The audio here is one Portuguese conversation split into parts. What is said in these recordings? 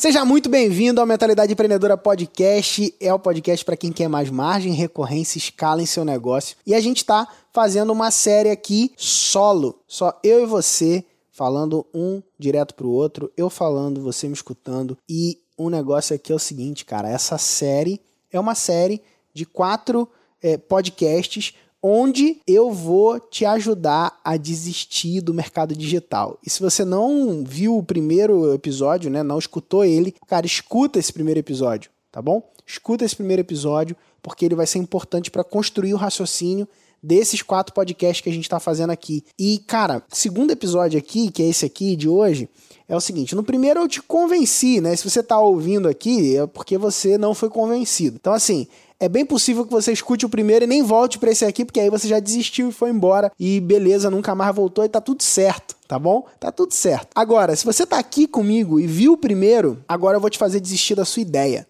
Seja muito bem-vindo ao Mentalidade Empreendedora Podcast. É o podcast para quem quer mais margem, recorrência, escala em seu negócio. E a gente está fazendo uma série aqui solo, só eu e você falando um direto pro outro, eu falando, você me escutando. E o um negócio aqui é o seguinte, cara, essa série é uma série de quatro é, podcasts onde eu vou te ajudar a desistir do mercado digital. E se você não viu o primeiro episódio, né, não escutou ele, cara, escuta esse primeiro episódio, tá bom? Escuta esse primeiro episódio, porque ele vai ser importante para construir o raciocínio desses quatro podcasts que a gente está fazendo aqui. E, cara, segundo episódio aqui, que é esse aqui de hoje, é o seguinte: no primeiro eu te convenci, né? Se você está ouvindo aqui, é porque você não foi convencido. Então, assim, é bem possível que você escute o primeiro e nem volte para esse aqui, porque aí você já desistiu e foi embora. E beleza, nunca mais voltou e tá tudo certo, tá bom? Tá tudo certo. Agora, se você tá aqui comigo e viu o primeiro, agora eu vou te fazer desistir da sua ideia.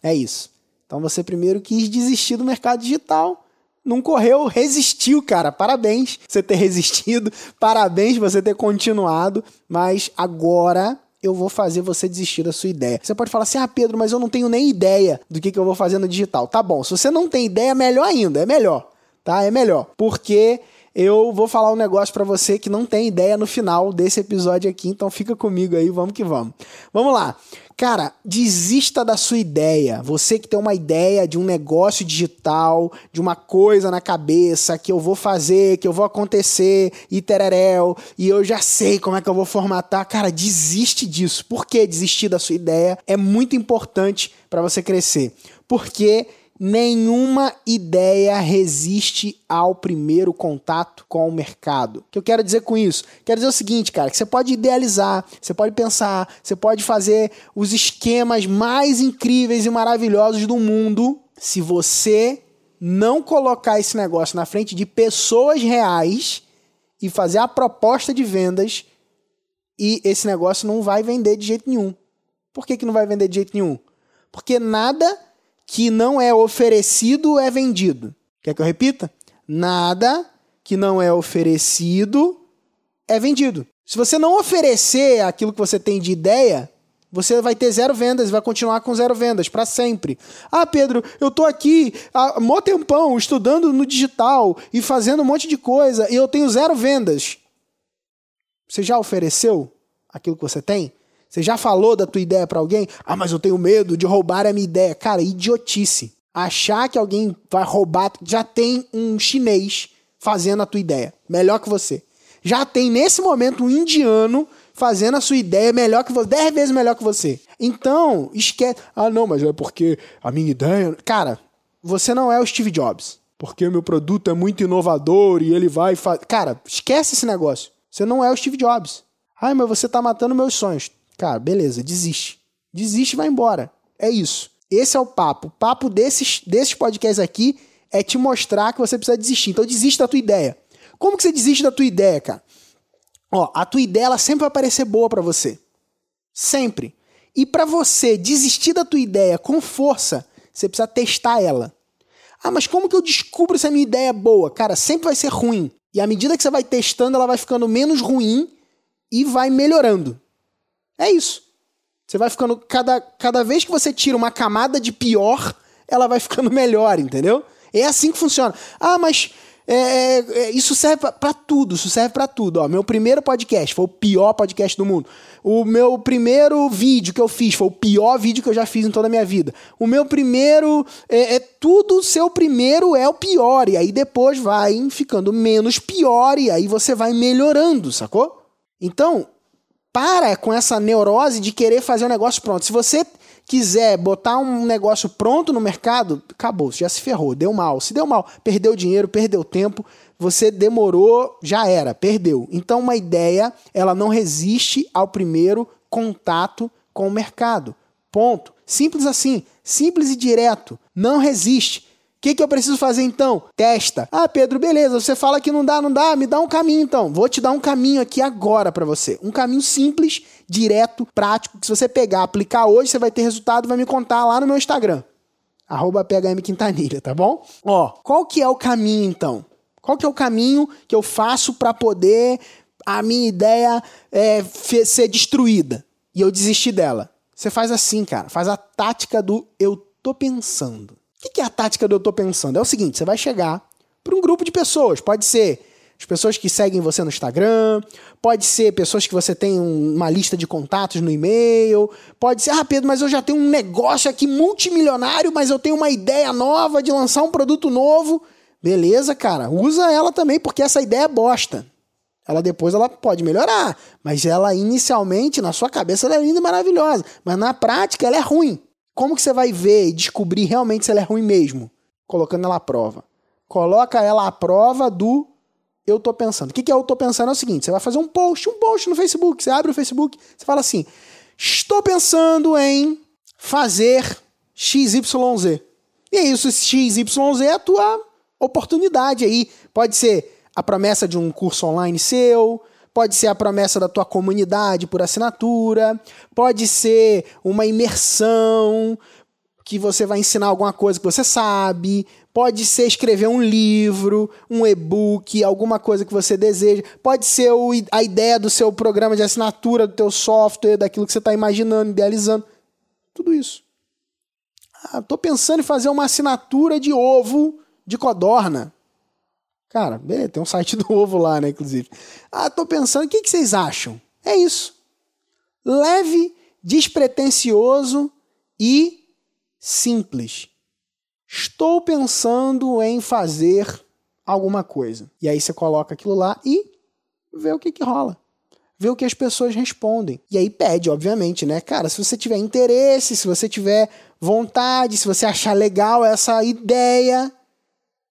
É isso. Então você primeiro quis desistir do mercado digital. Não correu, resistiu, cara. Parabéns você ter resistido, parabéns você ter continuado, mas agora eu vou fazer você desistir da sua ideia. Você pode falar assim: ah, Pedro, mas eu não tenho nem ideia do que, que eu vou fazer no digital. Tá bom, se você não tem ideia, melhor ainda, é melhor, tá? É melhor. Porque eu vou falar um negócio para você que não tem ideia no final desse episódio aqui, então fica comigo aí, vamos que vamos. Vamos lá. Cara, desista da sua ideia. Você que tem uma ideia de um negócio digital, de uma coisa na cabeça que eu vou fazer, que eu vou acontecer e tereréu, e eu já sei como é que eu vou formatar. Cara, desiste disso. Por que desistir da sua ideia é muito importante para você crescer? Porque nenhuma ideia resiste ao primeiro contato com o mercado. O que eu quero dizer com isso? Quero dizer o seguinte, cara, que você pode idealizar, você pode pensar, você pode fazer os esquemas mais incríveis e maravilhosos do mundo, se você não colocar esse negócio na frente de pessoas reais e fazer a proposta de vendas, e esse negócio não vai vender de jeito nenhum. Por que, que não vai vender de jeito nenhum? Porque nada que não é oferecido é vendido. Quer que eu repita? Nada que não é oferecido é vendido. Se você não oferecer aquilo que você tem de ideia, você vai ter zero vendas, vai continuar com zero vendas para sempre. Ah, Pedro, eu tô aqui há mó tempão estudando no digital e fazendo um monte de coisa e eu tenho zero vendas. Você já ofereceu aquilo que você tem? Você já falou da tua ideia para alguém? Ah, mas eu tenho medo de roubar a minha ideia. Cara, idiotice. Achar que alguém vai roubar, já tem um chinês fazendo a tua ideia, melhor que você. Já tem nesse momento um indiano fazendo a sua ideia melhor que você, dez vezes melhor que você. Então, esquece. Ah, não, mas é porque a minha ideia. Cara, você não é o Steve Jobs. Porque o meu produto é muito inovador e ele vai. Fa... Cara, esquece esse negócio. Você não é o Steve Jobs. Ai, mas você tá matando meus sonhos. Cara, beleza, desiste. Desiste e vai embora. É isso. Esse é o papo. O papo desses, desses podcasts aqui é te mostrar que você precisa desistir. Então desiste da tua ideia. Como que você desiste da tua ideia, cara? Ó, a tua ideia ela sempre vai parecer boa para você. Sempre. E para você desistir da tua ideia com força, você precisa testar ela. Ah, mas como que eu descubro se a minha ideia é boa? Cara, sempre vai ser ruim. E à medida que você vai testando, ela vai ficando menos ruim e vai melhorando. É isso. Você vai ficando. Cada, cada vez que você tira uma camada de pior, ela vai ficando melhor, entendeu? É assim que funciona. Ah, mas. É, é, é isso serve para tudo, isso serve para tudo. Ó, meu primeiro podcast foi o pior podcast do mundo. O meu primeiro vídeo que eu fiz foi o pior vídeo que eu já fiz em toda a minha vida. O meu primeiro. É, é tudo, seu primeiro é o pior. E aí depois vai ficando menos pior. E aí você vai melhorando, sacou? Então, para com essa neurose de querer fazer um negócio pronto. Se você quiser botar um negócio pronto no mercado, acabou, já se ferrou, deu mal. Se deu mal, perdeu dinheiro, perdeu tempo, você demorou, já era, perdeu. Então uma ideia, ela não resiste ao primeiro contato com o mercado. Ponto. Simples assim, simples e direto. Não resiste que, que eu preciso fazer então? Testa. Ah, Pedro, beleza. Você fala que não dá, não dá. Me dá um caminho então. Vou te dar um caminho aqui agora para você. Um caminho simples, direto, prático. Que se você pegar, aplicar hoje, você vai ter resultado. Vai me contar lá no meu Instagram. Arroba PHM Quintanilha, tá bom? Ó, qual que é o caminho então? Qual que é o caminho que eu faço para poder a minha ideia é, ser destruída e eu desistir dela? Você faz assim, cara. Faz a tática do eu tô pensando. O que é a tática do eu tô pensando? É o seguinte: você vai chegar para um grupo de pessoas. Pode ser as pessoas que seguem você no Instagram, pode ser pessoas que você tem uma lista de contatos no e-mail, pode ser, ah, Pedro, mas eu já tenho um negócio aqui multimilionário, mas eu tenho uma ideia nova de lançar um produto novo. Beleza, cara, usa ela também, porque essa ideia é bosta. Ela depois ela pode melhorar, mas ela inicialmente, na sua cabeça, ela é linda e maravilhosa, mas na prática ela é ruim. Como que você vai ver e descobrir realmente se ela é ruim mesmo? Colocando ela à prova. Coloca ela à prova do eu tô pensando. O que, que é eu tô pensando? É o seguinte: você vai fazer um post, um post no Facebook. Você abre o Facebook, você fala assim: estou pensando em fazer XYZ. E é isso, XYZ é a tua oportunidade aí. Pode ser a promessa de um curso online seu, pode ser a promessa da tua comunidade por assinatura, pode ser uma imersão que você vai ensinar alguma coisa que você sabe, Pode ser escrever um livro, um e-book, alguma coisa que você deseja. Pode ser o, a ideia do seu programa de assinatura, do teu software, daquilo que você está imaginando, idealizando. Tudo isso. Ah, pensando em fazer uma assinatura de ovo de codorna. Cara, beleza, tem um site do ovo lá, né, inclusive. Ah, tô pensando, o que, que vocês acham? É isso. Leve, despretensioso e simples. Estou pensando em fazer alguma coisa. E aí você coloca aquilo lá e vê o que, que rola. Vê o que as pessoas respondem. E aí pede, obviamente, né? Cara, se você tiver interesse, se você tiver vontade, se você achar legal essa ideia,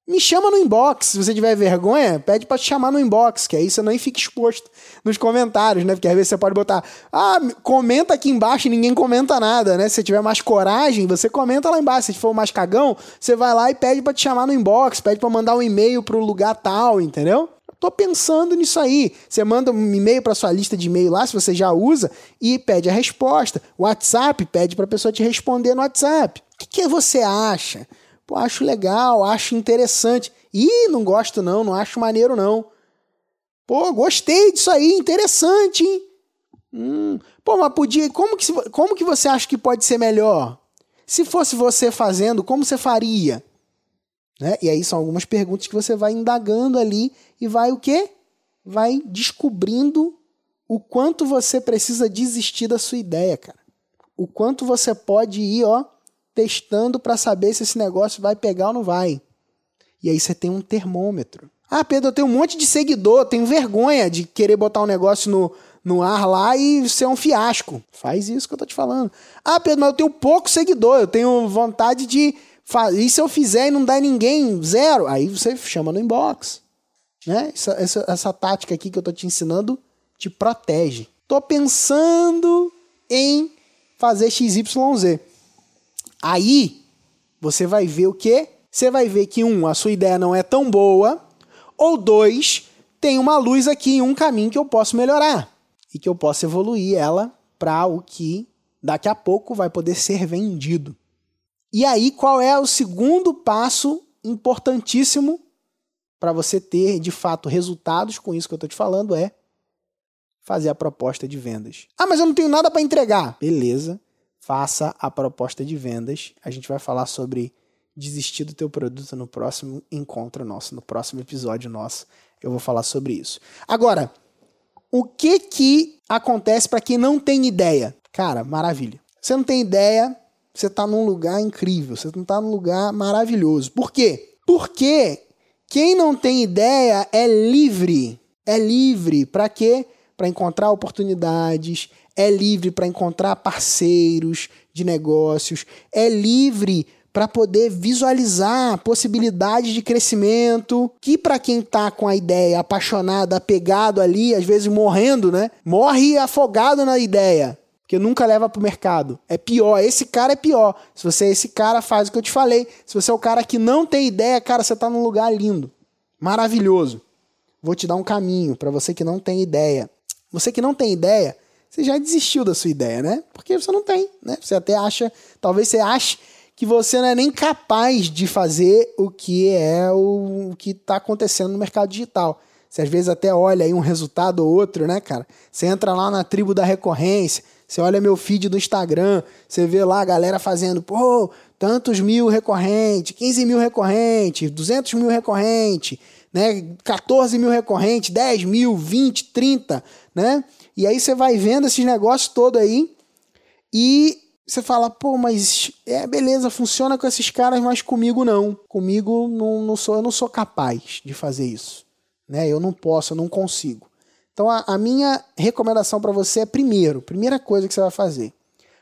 me chama no inbox. Se você tiver vergonha, pede para te chamar no inbox, que aí você nem fica exposto nos comentários, né? Porque às vezes você pode botar, ah, comenta aqui embaixo e ninguém comenta nada, né? Se você tiver mais coragem, você comenta lá embaixo. Se for mais cagão, você vai lá e pede para te chamar no inbox, pede para mandar um e-mail pro lugar tal, entendeu? tô pensando nisso aí. Você manda um e-mail para sua lista de e-mail lá, se você já usa, e pede a resposta. WhatsApp pede para a pessoa te responder no WhatsApp. O que, que você acha? Pô, acho legal, acho interessante. Ih, não gosto não, não acho maneiro não. Pô, gostei disso aí, interessante, hein? Hum. Pô, mas podia. Como que, como que você acha que pode ser melhor? Se fosse você fazendo, como você faria? Né? E aí são algumas perguntas que você vai indagando ali e vai o quê? Vai descobrindo o quanto você precisa desistir da sua ideia, cara. O quanto você pode ir, ó, testando para saber se esse negócio vai pegar ou não vai. E aí você tem um termômetro. Ah, Pedro, eu tenho um monte de seguidor, tenho vergonha de querer botar um negócio no, no ar lá e ser um fiasco. Faz isso que eu tô te falando. Ah, Pedro, mas eu tenho pouco seguidor, eu tenho vontade de. E se eu fizer e não der ninguém, zero? Aí você chama no inbox. Né? Essa, essa, essa tática aqui que eu tô te ensinando te protege. Tô pensando em fazer XYZ. Aí você vai ver o quê? Você vai ver que um, a sua ideia não é tão boa, ou dois, tem uma luz aqui um caminho que eu posso melhorar e que eu posso evoluir ela para o que daqui a pouco vai poder ser vendido. E aí, qual é o segundo passo importantíssimo para você ter de fato resultados com isso que eu estou te falando? É fazer a proposta de vendas. Ah, mas eu não tenho nada para entregar. Beleza faça a proposta de vendas. A gente vai falar sobre desistir do teu produto no próximo encontro nosso, no próximo episódio nosso. Eu vou falar sobre isso. Agora, o que que acontece para quem não tem ideia? Cara, maravilha. Você não tem ideia, você está num lugar incrível, você não está num lugar maravilhoso. Por quê? Porque quem não tem ideia é livre. É livre para quê? Para encontrar oportunidades, é livre para encontrar parceiros de negócios, é livre para poder visualizar possibilidades de crescimento, que para quem está com a ideia apaixonado, apegado ali, às vezes morrendo, né? Morre afogado na ideia, porque nunca leva para o mercado. É pior, esse cara é pior. Se você é esse cara, faz o que eu te falei. Se você é o cara que não tem ideia, cara, você está num lugar lindo, maravilhoso. Vou te dar um caminho para você que não tem ideia. Você que não tem ideia, você já desistiu da sua ideia, né? Porque você não tem, né? Você até acha, talvez você ache que você não é nem capaz de fazer o que é o, o que está acontecendo no mercado digital. Você às vezes até olha aí um resultado ou outro, né, cara? Você entra lá na tribo da recorrência, Você olha meu feed do Instagram, você vê lá a galera fazendo, pô, tantos mil recorrente, 15 mil recorrente, 200 mil recorrente, né? 14 mil recorrente, 10 mil, 20, 30, né? E aí você vai vendo esses negócios todo aí e você fala, pô, mas é beleza, funciona com esses caras, mas comigo não. Comigo não, não sou, eu não sou capaz de fazer isso, né? Eu não posso, eu não consigo. Então a, a minha recomendação para você é primeiro, primeira coisa que você vai fazer,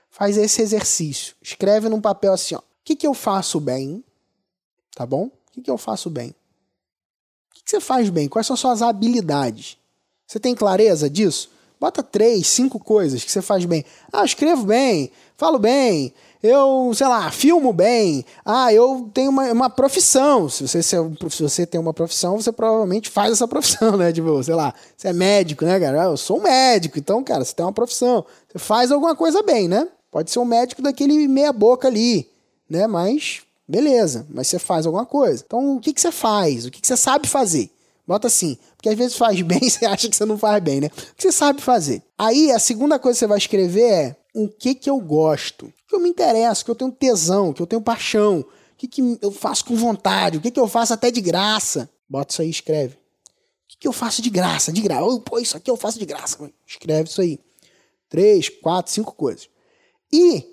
faz esse exercício. Escreve num papel assim, ó. O que, que eu faço bem? Tá bom? O que, que eu faço bem? Que, você faz bem? Quais são suas habilidades? Você tem clareza disso? Bota três, cinco coisas que você faz bem. Ah, escrevo bem, falo bem, eu, sei lá, filmo bem. Ah, eu tenho uma, uma profissão. Se você, se você tem uma profissão, você provavelmente faz essa profissão, né? Tipo, sei lá, você é médico, né, cara? Ah, eu sou um médico, então, cara, você tem uma profissão. Você faz alguma coisa bem, né? Pode ser um médico daquele meia-boca ali, né? Mas, beleza, mas você faz alguma coisa. Então, o que, que você faz? O que, que você sabe fazer? Bota assim, porque às vezes faz bem e você acha que você não faz bem, né? O que você sabe fazer? Aí, a segunda coisa que você vai escrever é o que que eu gosto, o que eu me interesso, que eu tenho tesão, que eu tenho paixão, o que, que eu faço com vontade, o que, que eu faço até de graça. Bota isso aí, escreve. O que, que eu faço de graça? De graça. Oh, pô, isso aqui eu faço de graça. Escreve isso aí. Três, quatro, cinco coisas. E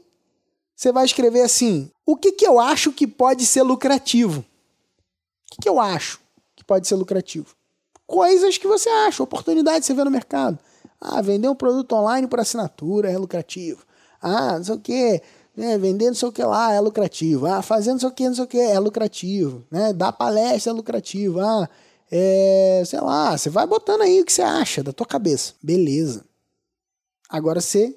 você vai escrever assim: o que, que eu acho que pode ser lucrativo? O que, que eu acho que pode ser lucrativo? Coisas que você acha, oportunidades que você vê no mercado. Ah, vender um produto online por assinatura é lucrativo. Ah, não sei o que, né, vender não sei o que lá é lucrativo. Ah, fazer não sei o que, não sei o que é lucrativo. Né? Dar palestra é lucrativo. Ah, é, sei lá, você vai botando aí o que você acha da tua cabeça. Beleza. Agora você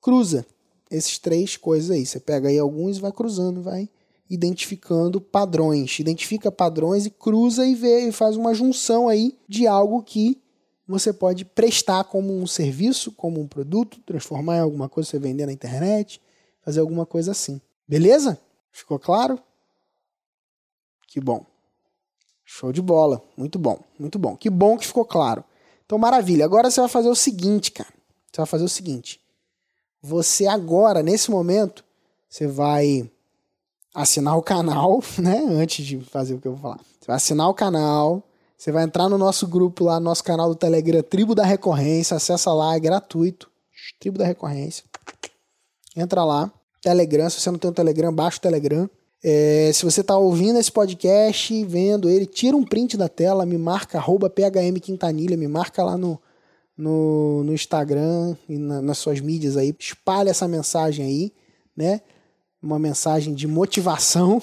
cruza esses três coisas aí. Você pega aí alguns e vai cruzando, vai identificando padrões. Identifica padrões e cruza e vê e faz uma junção aí de algo que você pode prestar como um serviço, como um produto, transformar em alguma coisa, você vender na internet, fazer alguma coisa assim. Beleza? Ficou claro? Que bom. Show de bola. Muito bom, muito bom. Que bom que ficou claro. Então, maravilha. Agora você vai fazer o seguinte, cara. Você vai fazer o seguinte. Você agora, nesse momento, você vai assinar o canal, né? Antes de fazer o que eu vou falar. Você vai assinar o canal você vai entrar no nosso grupo lá, no nosso canal do Telegram, Tribo da Recorrência, acessa lá, é gratuito. Tribo da Recorrência. Entra lá. Telegram, se você não tem o Telegram, baixa o Telegram. É, se você está ouvindo esse podcast, vendo ele, tira um print da tela, me marca, arroba PHM Quintanilha, me marca lá no, no, no Instagram e na, nas suas mídias aí. Espalha essa mensagem aí, né? Uma mensagem de motivação.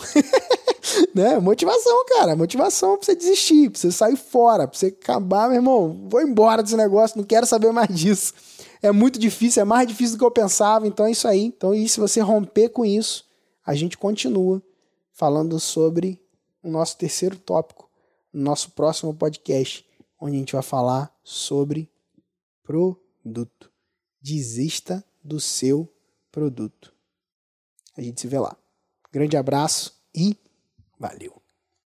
né? Motivação, cara. Motivação pra você desistir, pra você sair fora, pra você acabar, meu irmão. Vou embora desse negócio, não quero saber mais disso. É muito difícil, é mais difícil do que eu pensava, então é isso aí. Então, e se você romper com isso, a gente continua falando sobre o nosso terceiro tópico, no nosso próximo podcast, onde a gente vai falar sobre produto. Desista do seu produto. A gente se vê lá. Grande abraço e Valeu.